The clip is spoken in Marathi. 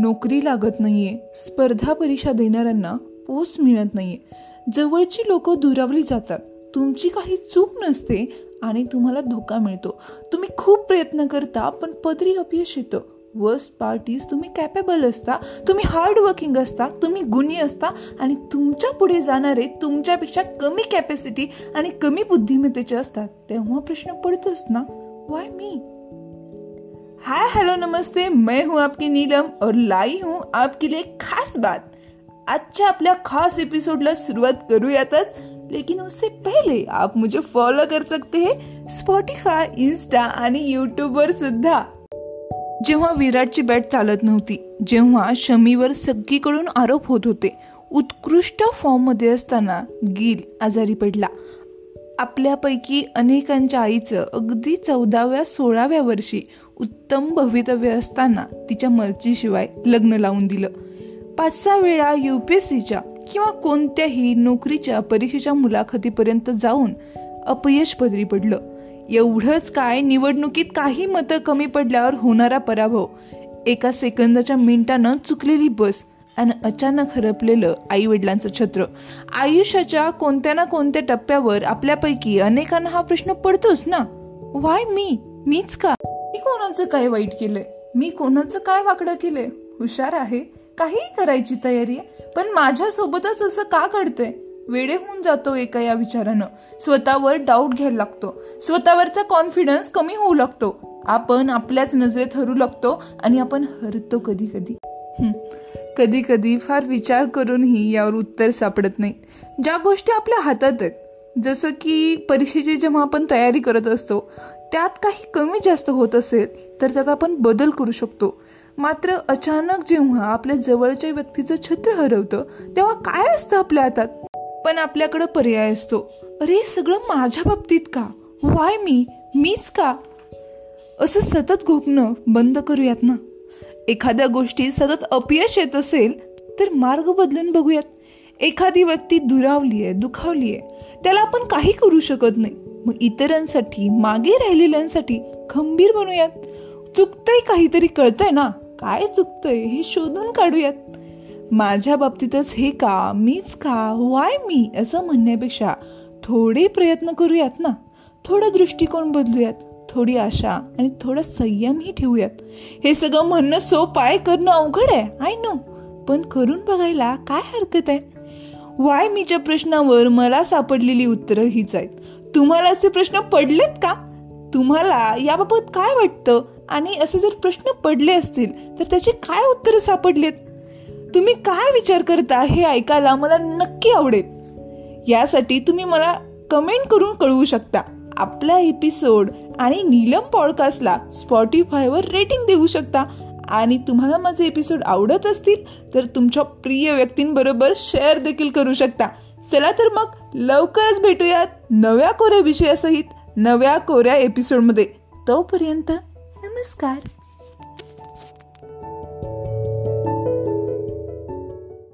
नोकरी लागत नाही आहे स्पर्धा परीक्षा देणाऱ्यांना पोस्ट मिळत नाही आहे जवळची लोक दुरावली जातात. तुमची काही चूक नसते आणि तुम्हाला धोका मिळतो. तुम्ही खूप प्रयत्न करता पण पदरी अपयश येतं. वर्स्ट पार्टीज तुम्ही कॅपेबल असता तुम्ही हार्डवर्किंग असता तुम्ही गुणी असता आणि तुमच्यापुढे जाणारे तुमच्यापेक्षा कमी कॅपॅसिटी आणि कमी बुद्धिमत्तेचे असतात. तेव्हा प्रश्न पडतोच ना? वाय मी हाय हेलो नमस्ते मैं हूं आपकी नीलम और लाई हूं आपके लिए खास बात। आजच्या आपल्या खास एपिसोडला सुरुवात करूयातच लेकिन उससे पहले आप मुझे फॉलो कर सकते हैं स्पॉटीफाय इन्स्टा आणि यूट्यूबवर सुद्धा। जेव्हा विराटची बॅट चालत नव्हती जेव्हा शमीवर सगळीकडून आरोप होत होते उत्कृष्ट फॉर्ममध्ये असताना गिल आजारी पडला. आपल्यापैकी अनेकांच्या आईचं अगदी चौदाव्या सोळाव्या वर्षी उत्तम भवितव्य असताना तिच्या मर्जीशिवाय लग्न लावून दिलं. पाच सहा वेळा यू पी एस सीच्या किंवा कोणत्याही नोकरीच्या परीक्षेच्या मुलाखतीपर्यंत जाऊन अपयश पदरी पडलं. एवढंच काय निवडणुकीत काही मतं कमी पडल्यावर होणारा पराभव एका सेकंदाच्या मिनिटानं चुकलेली बस आणि अचानक हरपलेलं आई वडिलांचं छत्र. आयुष्याच्या कोणत्या ना कोणत्या टप्प्यावर आपल्यापैकी अनेकांना हा प्रश्न पडतोच ना? Why me? मीच का? मी कोणाचं काय वाईट केलंय? मी कोणाचं काय वाकडं केलंय? हुशार आहे. काहीही करायची तयारी आहे. पण माझ्यासोबतच असं का घडतंय? वेडे होऊन जातो एका या विचारानं. स्वतःवर डाऊट घ्यायला लागतो. स्वतःवरचा कॉन्फिडन्स कमी होऊ लागतो. आपण आपल्याच नजरेत हरू लागतो आणि आपण हरतो कधी कधी कधी कधी फार विचार करूनही यावर उत्तर सापडत नाही. ज्या गोष्टी आपल्या हातात आहेत जसं की परीक्षेची जेव्हा आपण तयारी करत असतो त्यात काही कमी जास्त होत असेल तर त्यात आपण बदल करू शकतो. मात्र अचानक जेव्हा आपल्या जवळच्या व्यक्तीचं छत्र हरवतं तेव्हा काय असतं आपल्या हातात? पण आपल्याकडं पर्याय असतो. अरे सगळं माझ्या बाबतीत का? Why me? मीच का? असं सतत घोकणं बंद करूयात ना? एखाद्या गोष्टी सतत अपयश येत असेल तर मार्ग बदलून बघूयात. एखादी व्यक्ती दुरावली आहे दुखावली आहे त्याला आपण काही करू शकत नाही. मग इतरांसाठी मागे राहिलेल्यांसाठी खंबीर बनूयात. चुकतंय काहीतरी कळतंय ना? काय चुकतंय हे शोधून काढूयात. माझ्या बाबतीतच हे का मीच का वाय मी असं म्हणण्यापेक्षा थोडे प्रयत्न करूयात ना? थोडा दृष्टिकोन बदलूयात. थोडी आशा आणि थोडा संयमही ठेवूयात. हे सगळं म्हणणं सोप आहे करणं अवघड आहे आय नो पण करून बघायला काय हरकत आहे? वाय मीच्या प्रश्नावर मला सापडलेली उत्तरं हीच आहेत. तुम्हाला असे प्रश्न पडलेत का? तुम्हाला याबाबत काय वाटतं? आणि असे जर प्रश्न पडले असतील तर त्याचे काय उत्तरं सापडलेत? तुम्ही काय विचार करता हे ऐकायला मला नक्की आवडेल. यासाठी तुम्ही मला कमेंट करून कळवू शकता. आपला एपिसोड आणि नीलम पॉडकास्टला स्पॉटीफायवर रेटिंग देऊ शकता. आणि तुम्हाला माझे एपिसोड आवडत असतील तर तुमच्या प्रिय व्यक्तींबरोबर शेअर देखील करू शकता. चला तर मग लवकरच भेटूयात नव्या कोऱ्या विषयासहित नव्या कोऱ्या एपिसोडमध्ये तोपर्यंत नमस्कार.